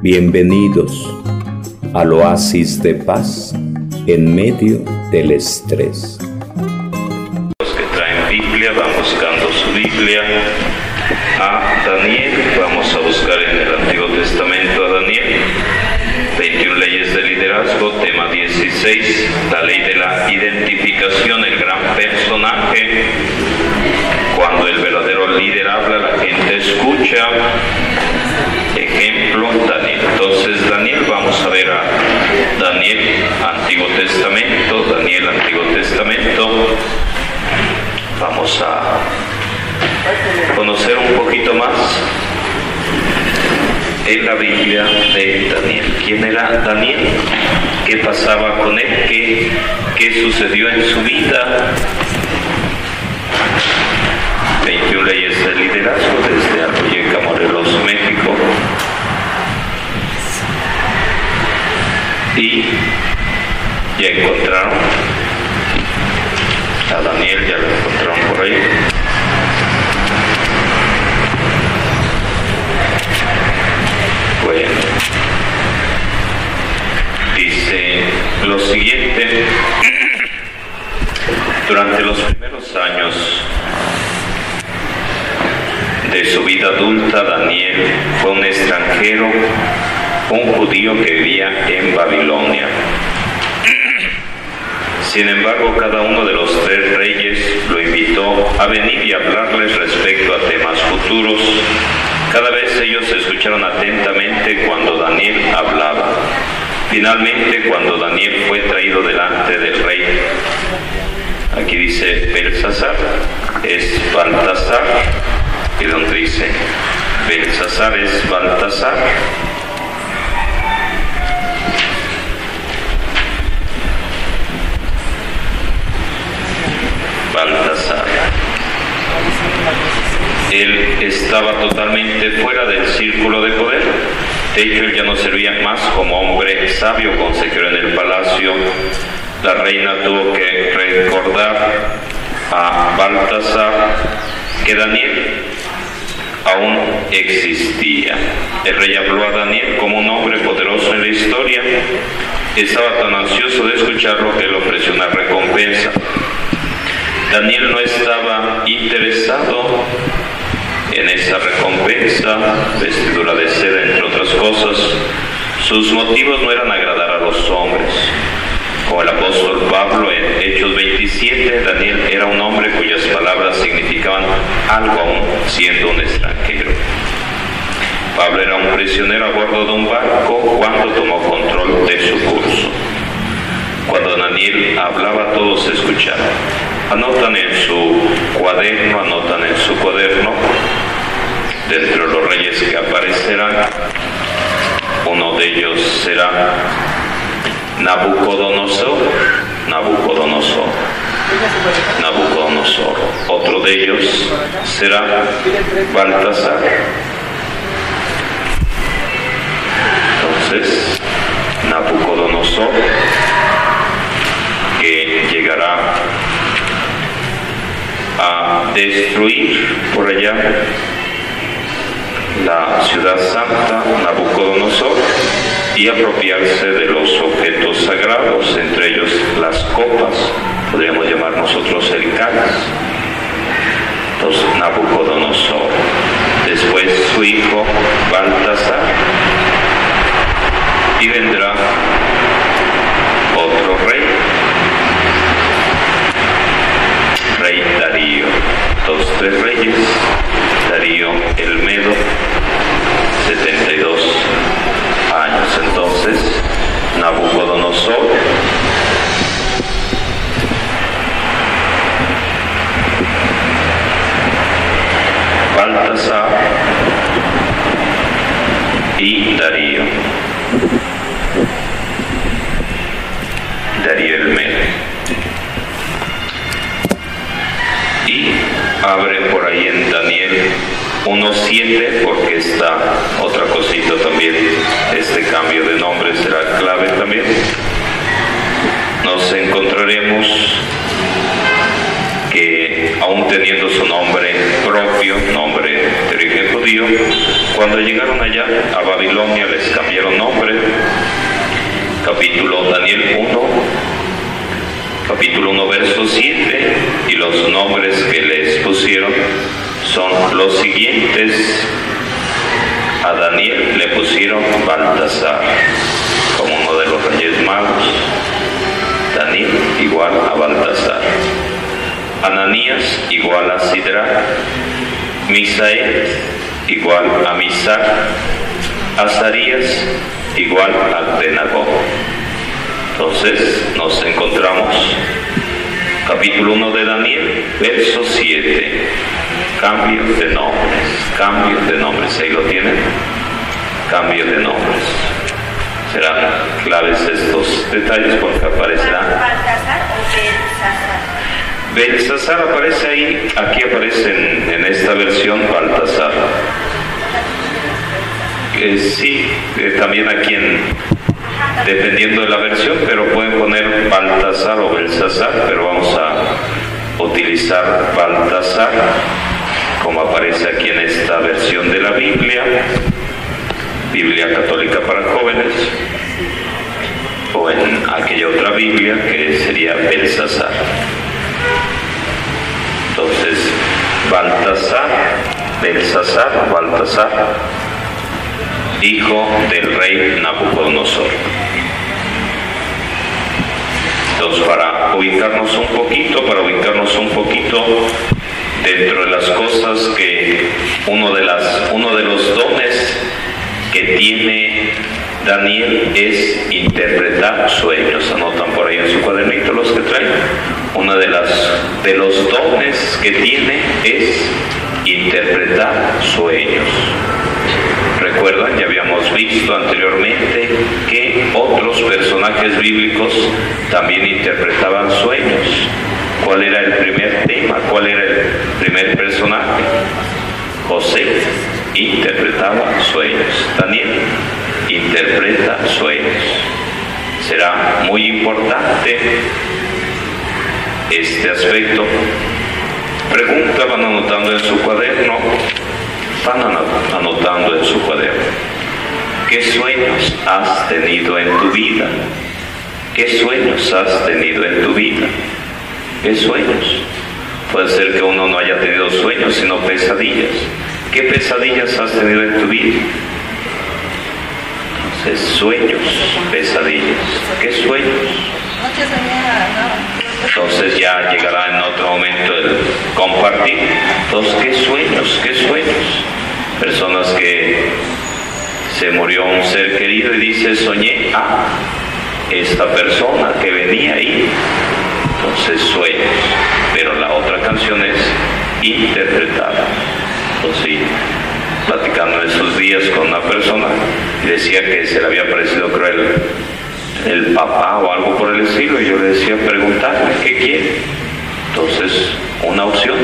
Bienvenidos al oasis de paz en medio del estrés. Los que traen Biblia van buscando su Biblia a Daniel, vamos a buscar en el Antiguo Testamento a Daniel. 21 leyes de liderazgo, tema 16, la ley de la identificación, el gran personaje. Cuando el verdadero líder habla, la gente escucha. Vamos a conocer un poquito más en la Biblia de Daniel. ¿Quién era Daniel? ¿Qué pasaba con él? ¿Qué, qué sucedió en su vida? 21 leyes de liderazgo desde Arroyeca, Morelos, México. Y ya encontraron a Daniel, ya lo encontraron por ahí. Bueno, dice lo siguiente, durante los primeros años de su vida adulta, Daniel fue un extranjero, un judío que vivía en Babilonia. Sin embargo, cada uno de los tres reyes lo invitó a venir y hablarles respecto a temas futuros. Cada vez ellos escucharon atentamente cuando Daniel hablaba. Finalmente, cuando Daniel fue traído delante del rey, aquí dice Belsasar, es Baltasar, y donde dice Belsasar es Baltasar. Baltasar. Él estaba totalmente fuera del círculo de poder. De ya no servía más como hombre sabio consejero en el palacio. La reina tuvo que recordar a Baltasar que Daniel aún existía. El rey habló a Daniel como un hombre poderoso en la historia. Estaba tan ansioso de escucharlo que le ofreció una recompensa. Daniel no estaba interesado en esa recompensa, vestidura de seda, entre otras cosas. Sus motivos no eran agradar a los hombres. Como el apóstol Pablo en Hechos 27, Daniel era un hombre cuyas palabras significaban algo aún siendo un extranjero. Pablo era un prisionero a bordo de un barco cuando tomó control de su curso. Cuando Daniel hablaba todos escuchaban. Anotan en su cuaderno, anotan en su cuaderno, dentro de los reyes que aparecerán, uno de ellos será Nabucodonosor, Nabucodonosor, Nabucodonosor. Otro de ellos será Baltasar. Entonces, Nabucodonosor, que llegará a destruir por allá la ciudad santa, Nabucodonosor, y apropiarse de los objetos sagrados, entre ellos las copas, podríamos llamar nosotros el cáliz. Entonces, Nabucodonosor. Después su hijo Baltasar. Y vendrá otro rey, rey Darío. Los tres reyes, Darío el Medo, 72 años. Entonces, Nabucodonosor Y Darío. Darío el Medo. Y abre por ahí en Daniel 1.7 porque está otra cosita también, este cambio de nombre será clave también. Nos encontraremos aún teniendo su nombre propio, nombre de origen judío, Cuando llegaron allá a Babilonia les cambiaron nombre. Capítulo Daniel 1, capítulo 1, verso 7, y los nombres que les pusieron son los siguientes. A Daniel le pusieron Baltasar, como uno de los reyes magos. Daniel igual a Baltasar. Ananías igual a Sidra. Misael igual a Misar. Azarías igual a Abdenagó. Entonces nos encontramos capítulo 1 de Daniel, verso 7. Cambio de nombres, cambio de nombres. Ahí lo tienen. Cambio de nombres. Serán claves estos detalles porque aparecerá. Belsasar aparece ahí, aquí aparece en, esta versión Baltasar. Eh, sí, también aquí en, dependiendo de la versión, pero pueden poner Baltasar o Belsasar, pero vamos a utilizar Baltasar, como aparece aquí en esta versión de la Biblia, Biblia Católica para jóvenes, o en aquella otra Biblia que sería Belsasar. Entonces, Baltasar, Belsasar, Baltasar, hijo del rey Nabucodonosor. Entonces, para ubicarnos un poquito, para ubicarnos un poquito dentro de las cosas que uno de, las, uno de los dones que tiene Daniel es interpretar sueños. Anotan por ahí en su cuadernito los que traen. Uno de, de los dones que tiene es interpretar sueños. Recuerdan, ya habíamos visto anteriormente que otros personajes bíblicos también interpretaban sueños. ¿Cuál era el primer tema? ¿Cuál era el primer personaje? José interpretaba sueños. Daniel interpreta sueños. Será muy importante este aspecto. Pregunta, van anotando en su cuaderno, van anotando en su cuaderno. ¿Qué sueños has tenido en tu vida? ¿Qué sueños has tenido en tu vida? ¿Qué sueños? Puede ser que uno no haya tenido sueños, sino pesadillas. ¿Qué pesadillas has tenido en tu vida? Sueños, pesadillas. ¿Qué sueños? Entonces ya llegará en otro momento el compartir. Entonces, ¿qué sueños? ¿Qué sueños? Personas que se murió un ser querido y dice, soñé a esta persona que venía ahí. Entonces, sueños. Pero la otra canción es interpretada. Entonces, platicando en esos días con una persona y decía que se le había parecido cruel el papá o algo por el estilo. Y yo le decía preguntarle qué quiere entonces una opción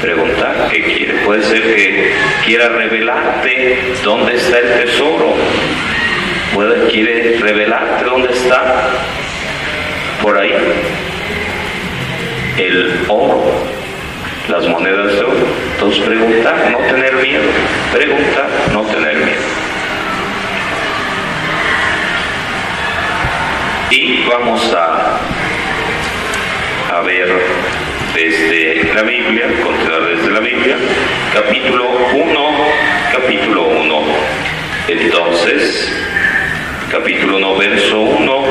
preguntar qué quiere puede ser que quiera revelarte dónde está el tesoro. Puede quiere revelarte dónde está. Por ahí el oro las monedas de oro. Entonces preguntar no tener miedo. Preguntar no tener miedo. Y vamos a, a ver desde la Biblia, continuar desde la Biblia, capítulo 1, capítulo 1. Entonces, capítulo 1, verso 1,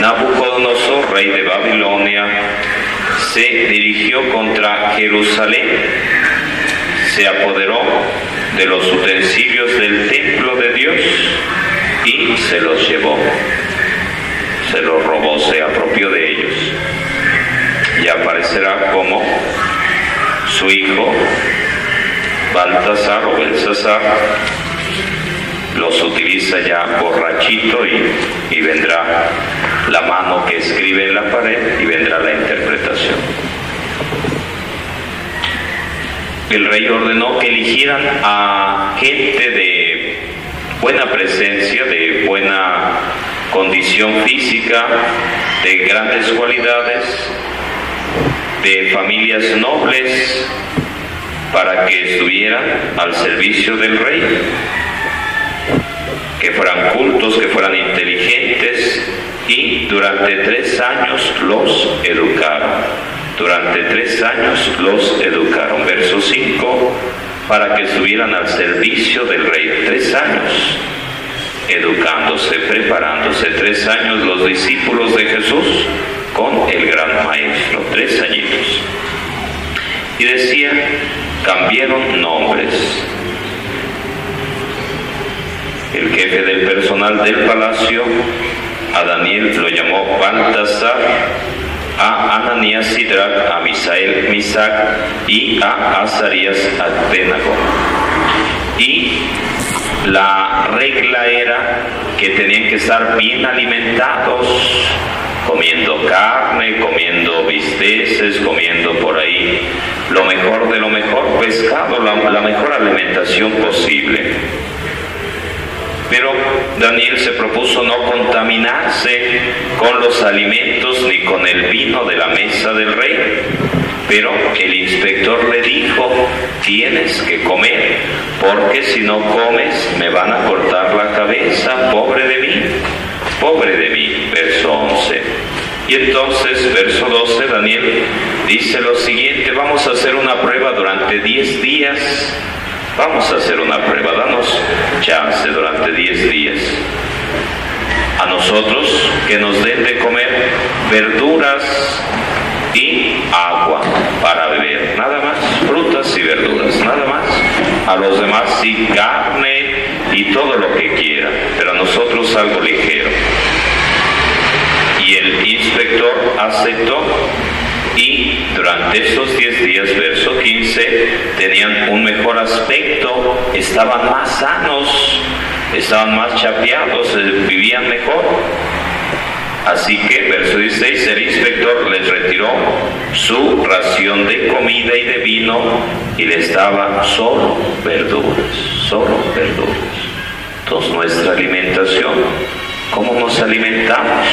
Nabucodonosor, rey de Babilonia, se dirigió contra Jerusalén, se apoderó de los utensilios del templo de Dios y se los llevó se los robó, se apropió de ellos. Y aparecerá como su hijo Baltasar o Belsasar los utiliza ya borrachito y, y vendrá la mano que escribe en la pared y vendrá la interpretación. El rey ordenó que eligieran a gente de buena presencia, de buena condición física, de grandes cualidades, de familias nobles, para que estuvieran al servicio del rey, que fueran cultos, que fueran inteligentes y durante tres años los educaron. Durante tres años los educaron. Verso 5, para que estuvieran al servicio del rey. Tres años educándose, preparándose. Tres años los discípulos de Jesús con el gran maestro. Tres añitos. Y decía, cambiaron nombres. El jefe del personal del palacio, a Daniel lo llamó Baltasar, a Ananías Sidrak, a Misael Misac y a Azarías Abdenago. Y la regla era que tenían que estar bien alimentados, comiendo carne, comiendo bisteces, comiendo por ahí lo mejor de lo mejor, pescado, la, la mejor alimentación posible. Pero Daniel se propuso no contaminarse con los alimentos ni con el vino de la mesa del rey. Pero el inspector le dijo, tienes que comer, porque si no comes me van a cortar la cabeza, pobre de mí, pobre de mí, verso 11. Y entonces, verso 12, Daniel dice lo siguiente, vamos a hacer una prueba durante 10 días Vamos a hacer una prueba, danos chance durante 10 días. A nosotros que nos den de comer verduras y agua para beber, nada más, frutas y verduras, nada más. A los demás sí carne y todo lo que quieran, pero a nosotros algo ligero. Y el inspector aceptó durante esos 10 días, verso 15, tenían un mejor aspecto, estaban más sanos, estaban más chapeados, eh, vivían mejor. Así que, verso 16, el inspector les retiró su ración de comida y de vino y les daba solo verduras, solo verduras. Entonces nuestra alimentación, ¿cómo nos alimentamos?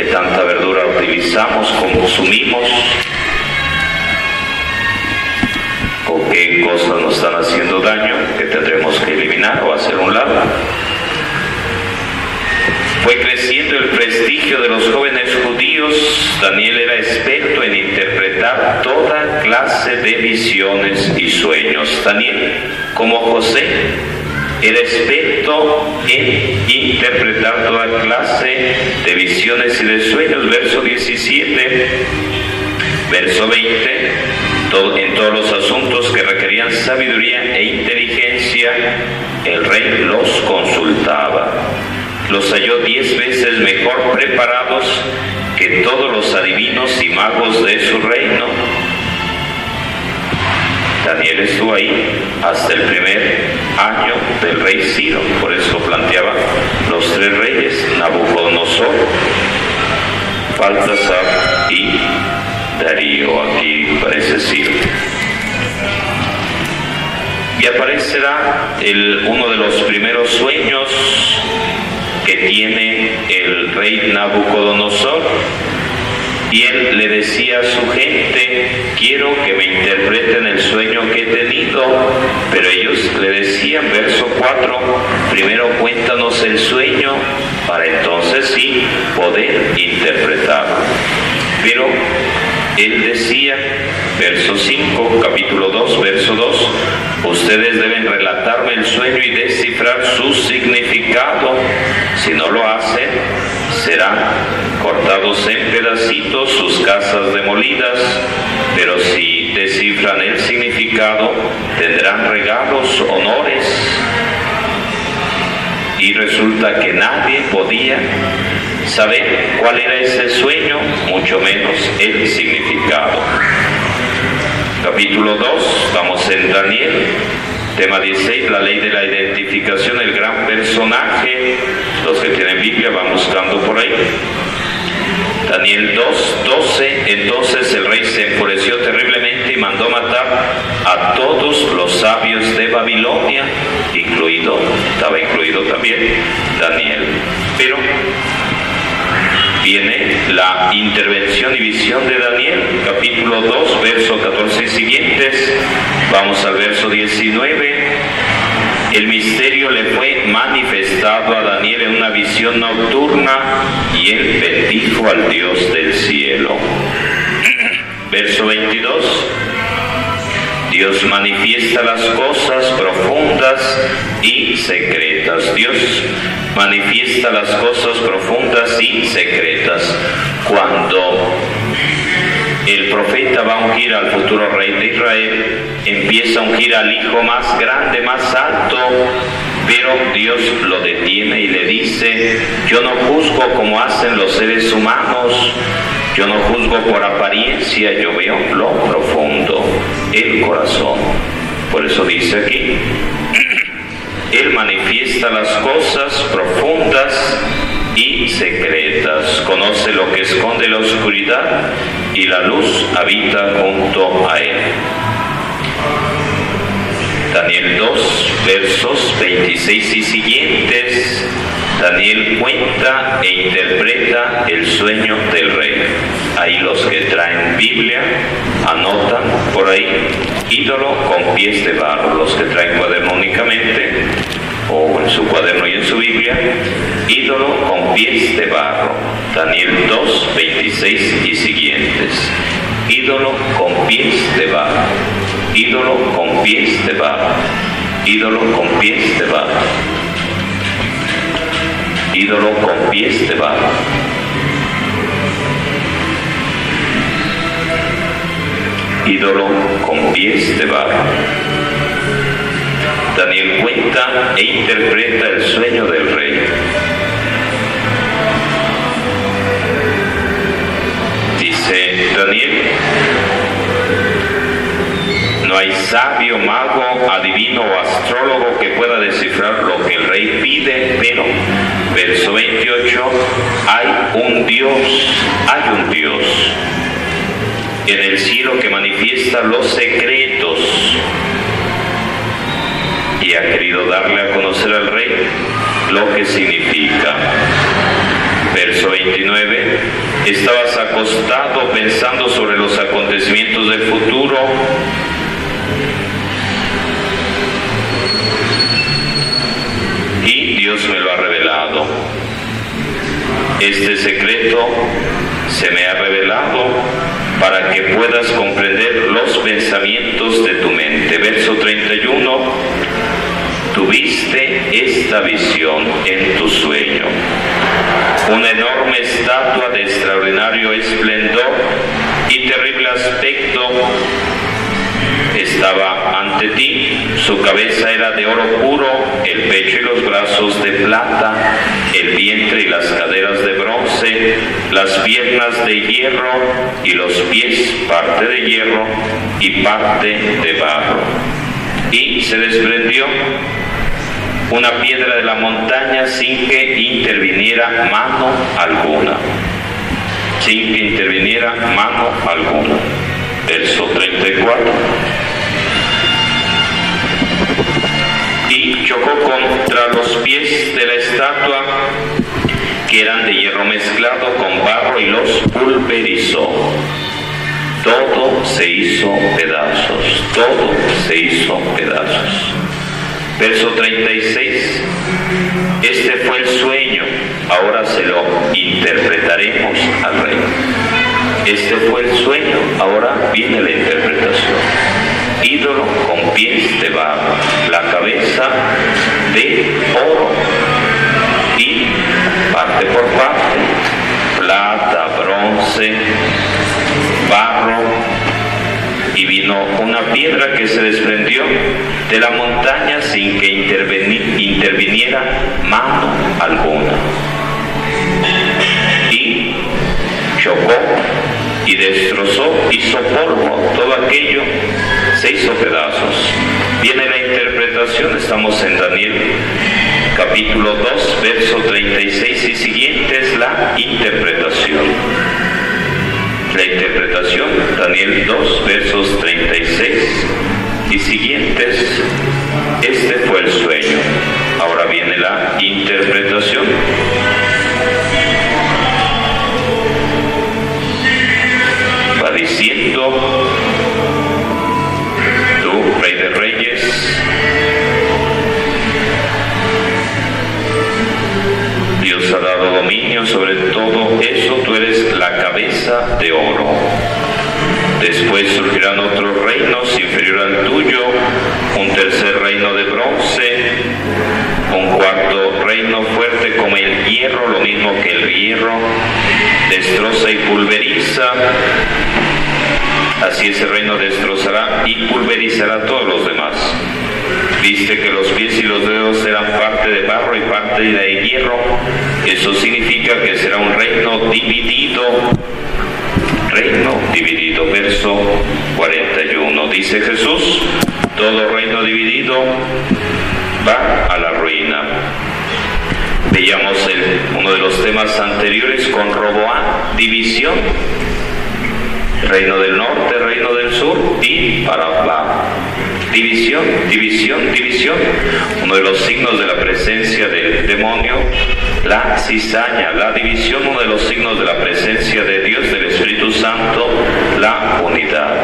Que tanta verdura utilizamos, consumimos, o qué cosas nos están haciendo daño que tendremos que eliminar o hacer un lado. Fue creciendo el prestigio de los jóvenes judíos. Daniel era experto en interpretar toda clase de visiones y sueños. Daniel, como José, era experto en interpretar toda clase de visiones y de sueños. Verso 17, verso 20, en todos los asuntos que requerían sabiduría e inteligencia, el rey los consultaba. Los halló diez veces mejor preparados que todos los adivinos y magos de su reino Daniel estuvo ahí hasta el primer año del rey Ciro, por eso planteaba los tres reyes, Nabucodonosor, Baltasar y Darío, aquí parece Ciro. Y aparecerá el, uno de los primeros sueños que tiene el rey Nabucodonosor él le decía a su gente, quiero que me interpreten el sueño que he tenido, pero ellos le decían, verso 4, primero cuéntanos el sueño para entonces sí poder interpretarlo. Pero él decía, verso 5, capítulo 2, verso 2, ustedes deben relatarme el sueño y descifrar su significado. Si no lo hacen, serán cortados en pedacitos, sus casas demolidas, pero si descifran el significado, tendrán regalos, honores. Y resulta que nadie podía saber cuál era ese sueño, mucho menos el significado. Capítulo 2, vamos en Daniel, tema 16, la ley de la identificación, el gran personaje. Los que tienen Biblia van buscando por ahí. Daniel 2, 12, entonces el rey se enfureció terriblemente y mandó matar a todos los sabios de Babilonia, incluido, estaba incluido también Daniel. Pero viene la intervención y visión de Daniel, capítulo 2, verso 14 y siguientes. Vamos al verso 19. El misterio le fue manifestado a Daniel en una visión nocturna y él bendijo al Dios del cielo. Verso 22. Dios manifiesta las cosas profundas y secretas. Dios manifiesta las cosas profundas y secretas. Cuando el profeta va a ungir al futuro rey de Israel, empieza a ungir al hijo más grande, más alto, pero Dios lo detiene y le dice, yo no juzgo como hacen los seres humanos, yo no juzgo por apariencia, yo veo lo profundo, el corazón. Por eso dice aquí, Él manifiesta las cosas profundas la luz habita junto a él. Daniel 2, versos 26 y siguientes, Daniel cuenta e interpreta el sueño del rey. Ahí los que traen Biblia anotan por ahí, ídolo con pies de barro, los que traen cuaderno únicamente o en su cuaderno y en su Biblia, ídolo con pies de barro. Daniel 2, 26 y siguientes. Ídolo con pies de barro. Ídolo con pies de barro. Ídolo con pies de barro. Ídolo con pies de barro. Ídolo con pies de barro. Daniel cuenta e interpreta el sueño del rey. Dice Daniel, no hay sabio, mago, adivino o astrólogo que pueda descifrar lo que el rey pide, pero, verso 28, hay un Dios, hay un Dios en el cielo que manifiesta los secretos ha querido darle a conocer al rey lo que significa. Verso 29, estabas acostado pensando sobre los acontecimientos del futuro. Y Dios me lo ha revelado. Este secreto se me ha revelado para que puedas comprender los pensamientos de tu mente. Verso 31, tuviste esta visión en tu sueño. Una enorme estatua de extraordinario esplendor y terrible aspecto estaba ante ti. Su cabeza era de oro puro, el pecho y los brazos de plata, el vientre y las caderas de bronce, las piernas de hierro y los pies parte de hierro y parte de barro. Y se desprendió una piedra de la montaña sin que interviniera mano alguna. Sin que interviniera mano alguna. Verso 34. Y chocó contra los pies de la estatua que eran de hierro mezclado con barro y los pulverizó. Todo se hizo pedazos, todo se hizo pedazos. Verso 36. Este fue el sueño, ahora se lo interpretaremos al rey. Este fue el sueño, ahora viene la interpretación. Ídolo con pies de barro, la cabeza de oro y parte por parte, plata, bronce, una piedra que se desprendió de la montaña sin que interviniera mano alguna. Y chocó y destrozó, hizo polvo, todo aquello se hizo pedazos. Viene la interpretación, estamos en Daniel capítulo 2, verso 36 y siguientes, la interpretación. La interpretación, Daniel 2, versos 36 y siguientes. Este fue el sueño. Ahora viene la interpretación. Va diciendo, tú, Rey de Reyes, Dios ha dado dominio sobre todo eso, tú eres de oro. Después surgirán otros reinos inferior al tuyo, un tercer reino de bronce, un cuarto reino fuerte como el hierro, lo mismo que el hierro, destroza y pulveriza. Así ese reino destrozará y pulverizará todos los demás. Dice que los pies y los dedos serán parte de barro y parte de hierro. Eso significa que será un reino dividido. Reino dividido. Verso 41. Dice Jesús, todo reino dividido va a la ruina. Veíamos uno de los temas anteriores con Roboán, división reino del norte, reino del sur y para abajo. División, división, división. Uno de los signos de la presencia del demonio, la cizaña, la división, uno de los signos de la presencia de Dios, del Espíritu Santo, la unidad.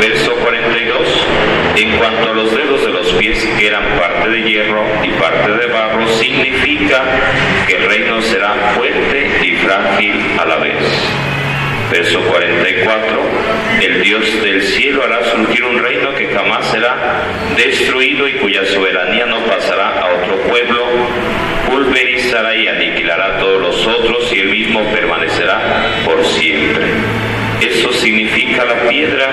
Verso 42. En cuanto a los dedos de los pies que eran parte de hierro y parte de barro, significa que el reino será fuerte y frágil a la vez. Verso 44, el Dios del cielo hará surgir un reino que jamás será destruido y cuya soberanía no pasará a otro pueblo, pulverizará y aniquilará a todos los otros y él mismo permanecerá por siempre. Eso significa la piedra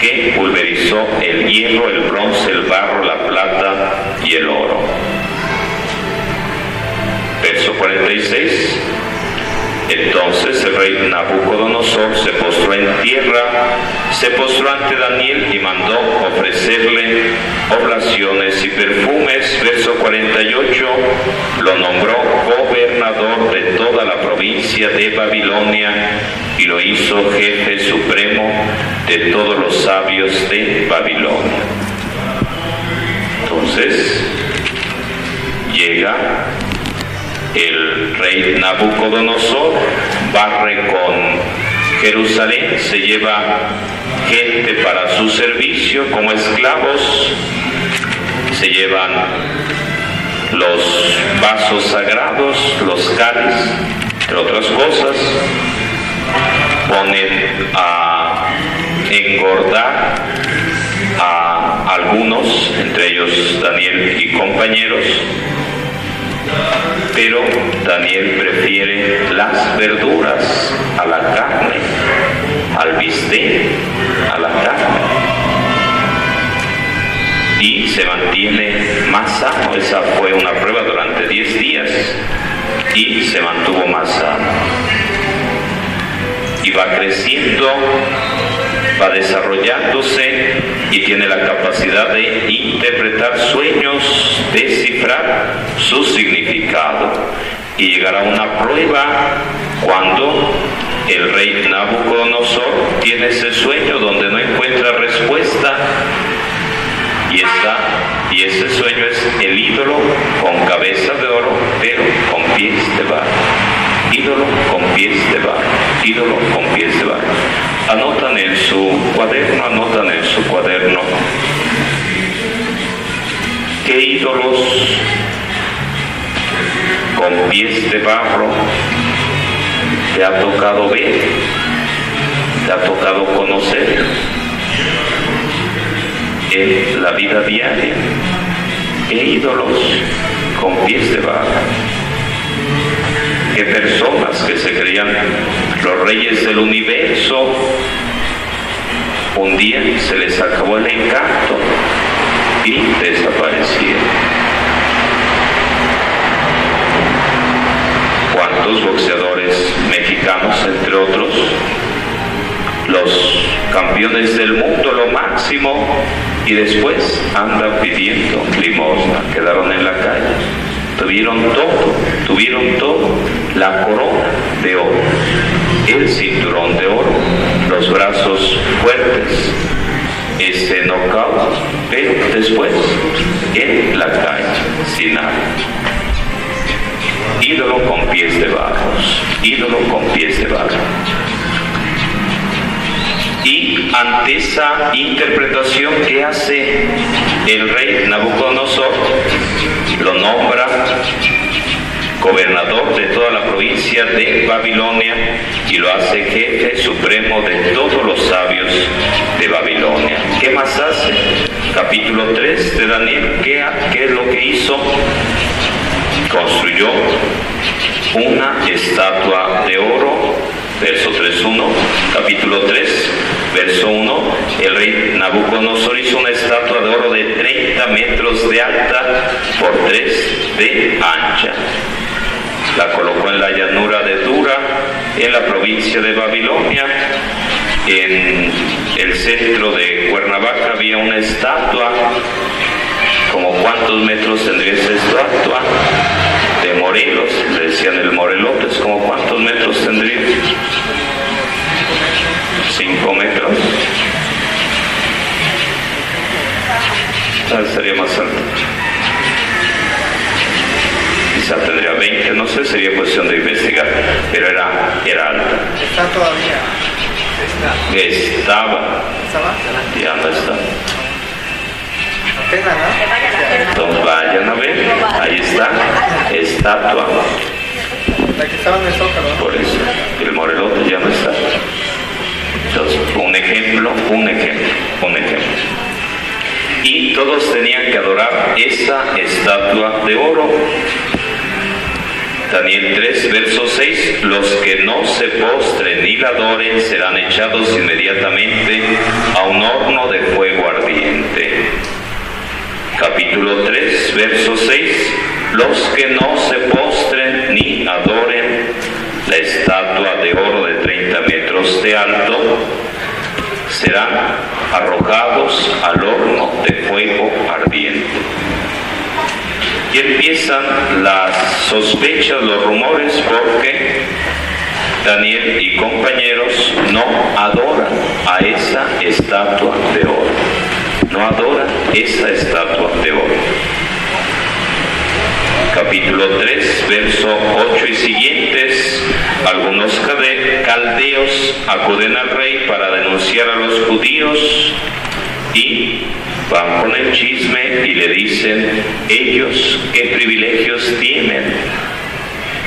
que pulverizó el hierro, el bronce, el barro, la plata y el oro. Verso 46 entonces el rey Nabucodonosor se postró en tierra, se postró ante Daniel y mandó ofrecerle oblaciones y perfumes. Verso 48, lo nombró gobernador de toda la provincia de Babilonia y lo hizo jefe supremo de todos los sabios de Babilonia. Entonces, llega el rey Nabucodonosor barre con Jerusalén, se lleva gente para su servicio como esclavos, se llevan los vasos sagrados, los cáliz, entre otras cosas, ponen a engordar a algunos, entre ellos Daniel y compañeros, pero Daniel prefiere las verduras a la carne, al bistec, a la carne. Y se mantiene más sano. Esa fue una prueba durante 10 días y se mantuvo más sano. Y va creciendo, va desarrollándose y tiene la capacidad de interpretar sueños, descifrar su significado. Y llegará una prueba cuando el rey Nabucodonosor tiene ese sueño donde no encuentra respuesta y está y ese sueño es el ídolo con cabeza de oro pero con pies de barro. Ídolo con pies de barro ídolo con pies de barro. Anotan en su cuaderno, anotan en su cuaderno. Qué ídolos con pies de barro te ha tocado ver, te ha tocado conocer en la vida diaria, qué ídolos con pies de barro que personas que se creían los reyes del universo, un día se les acabó el encanto y desaparecieron. ¿Cuántos boxeadores mexicanos, entre otros, los campeones del mundo, lo máximo, y después andan pidiendo limosna, quedaron en la calle? tuvieron todo, tuvieron todo, la corona de oro, el cinturón de oro, los brazos fuertes, ese knockout, pero después en la calle, sin nada. Ídolo con pies de barros, ídolo con pies de barro. Y ante esa interpretación que hace el rey Nabucodonosor, lo nombra gobernador de toda la provincia de Babilonia y lo hace jefe supremo de todos los sabios de Babilonia. ¿Qué más hace? Capítulo 3 de Daniel, ¿qué, qué es lo que hizo? Construyó una estatua de oro, verso 3.1, capítulo 3 Verso 1, el rey Nabucodonosor hizo una estatua de oro de 30 metros de alta por 3 de ancha. La colocó en la llanura de Dura, en la provincia de Babilonia. En el centro de Cuernavaca había una estatua, como cuántos metros tendría esa estatua, de Morelos, le decían el Morelotes, como cuántos metros tendría. 5 metros. sería más alto. Quizá tendría 20, no sé, sería cuestión de investigar, pero era, era alta. ¿Está todavía? Está. Estaba. ¿Estaba? Ya no está. Entonces vayan a ver, ahí está, estatua. La que estaba en el zócalo, ¿no? Por eso, el morelote ya no está. Entonces, un ejemplo, un ejemplo, un ejemplo. Y todos tenían que adorar esa estatua de oro. Daniel 3, verso 6, los que no se postren ni la adoren serán echados inmediatamente a un horno de fuego ardiente. Capítulo 3, verso 6, los que no se postren ni adoren la estatua de oro de 30 metros de alto, serán arrojados al horno de fuego ardiente. Y empiezan las sospechas, los rumores, porque Daniel y compañeros no adoran a esa estatua de oro. No adoran esa estatua de oro. Capítulo 3, verso 8 y siguientes, algunos caldeos acuden al rey para denunciar a los judíos y van con el chisme y le dicen ellos qué privilegios tienen.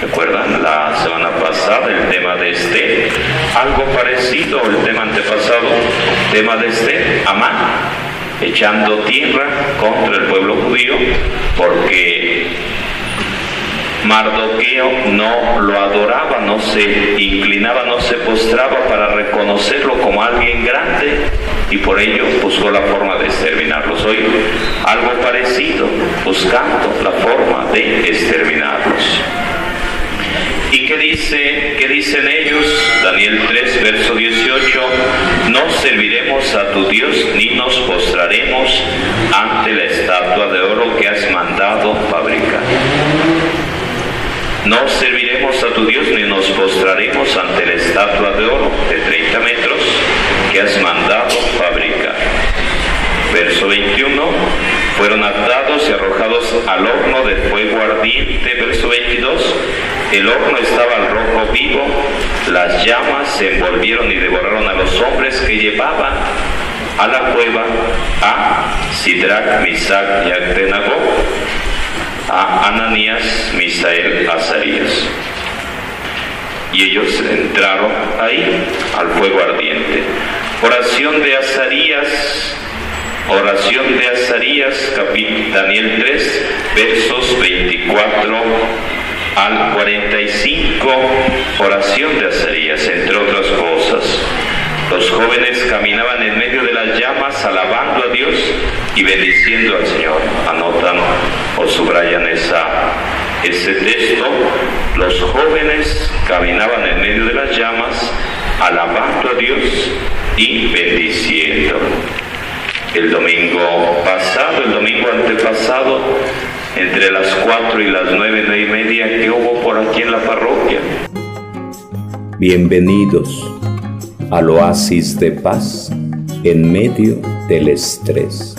¿Recuerdan la semana pasada el tema de este? Algo parecido el tema antepasado, tema de este, Amán, echando tierra contra el pueblo judío porque Mardoqueo no lo adoraba, no se inclinaba, no se postraba para reconocerlo como alguien grande y por ello buscó la forma de exterminarlos. Hoy algo parecido, buscando la forma de exterminarlos. ¿Y qué, dice, qué dicen ellos? Daniel 3, verso 18, no serviremos a tu Dios ni nos postraremos ante la estatua de oro que has mandado fabricar. No serviremos a tu Dios ni nos postraremos ante la estatua de oro de 30 metros que has mandado fabricar. Verso 21. Fueron atados y arrojados al horno de fuego ardiente. Verso 22. El horno estaba al rojo vivo. Las llamas se envolvieron y devoraron a los hombres que llevaban a la cueva a Sidrach, Misac y Abednego a Ananías, Misael, Azarías. Y ellos entraron ahí al fuego ardiente. Oración de Azarías, oración de Azarías, Daniel 3, versos 24 al 45, oración de Azarías, entre otras cosas. Los jóvenes caminaban en medio de las llamas alabando a Dios y bendiciendo al Señor. Anotan o subrayan esa, ese texto. Los jóvenes caminaban en medio de las llamas alabando a Dios y bendiciendo. El domingo pasado, el domingo antepasado, entre las cuatro y las nueve, nueve y media, que hubo por aquí en la parroquia? Bienvenidos al oasis de paz en medio del estrés.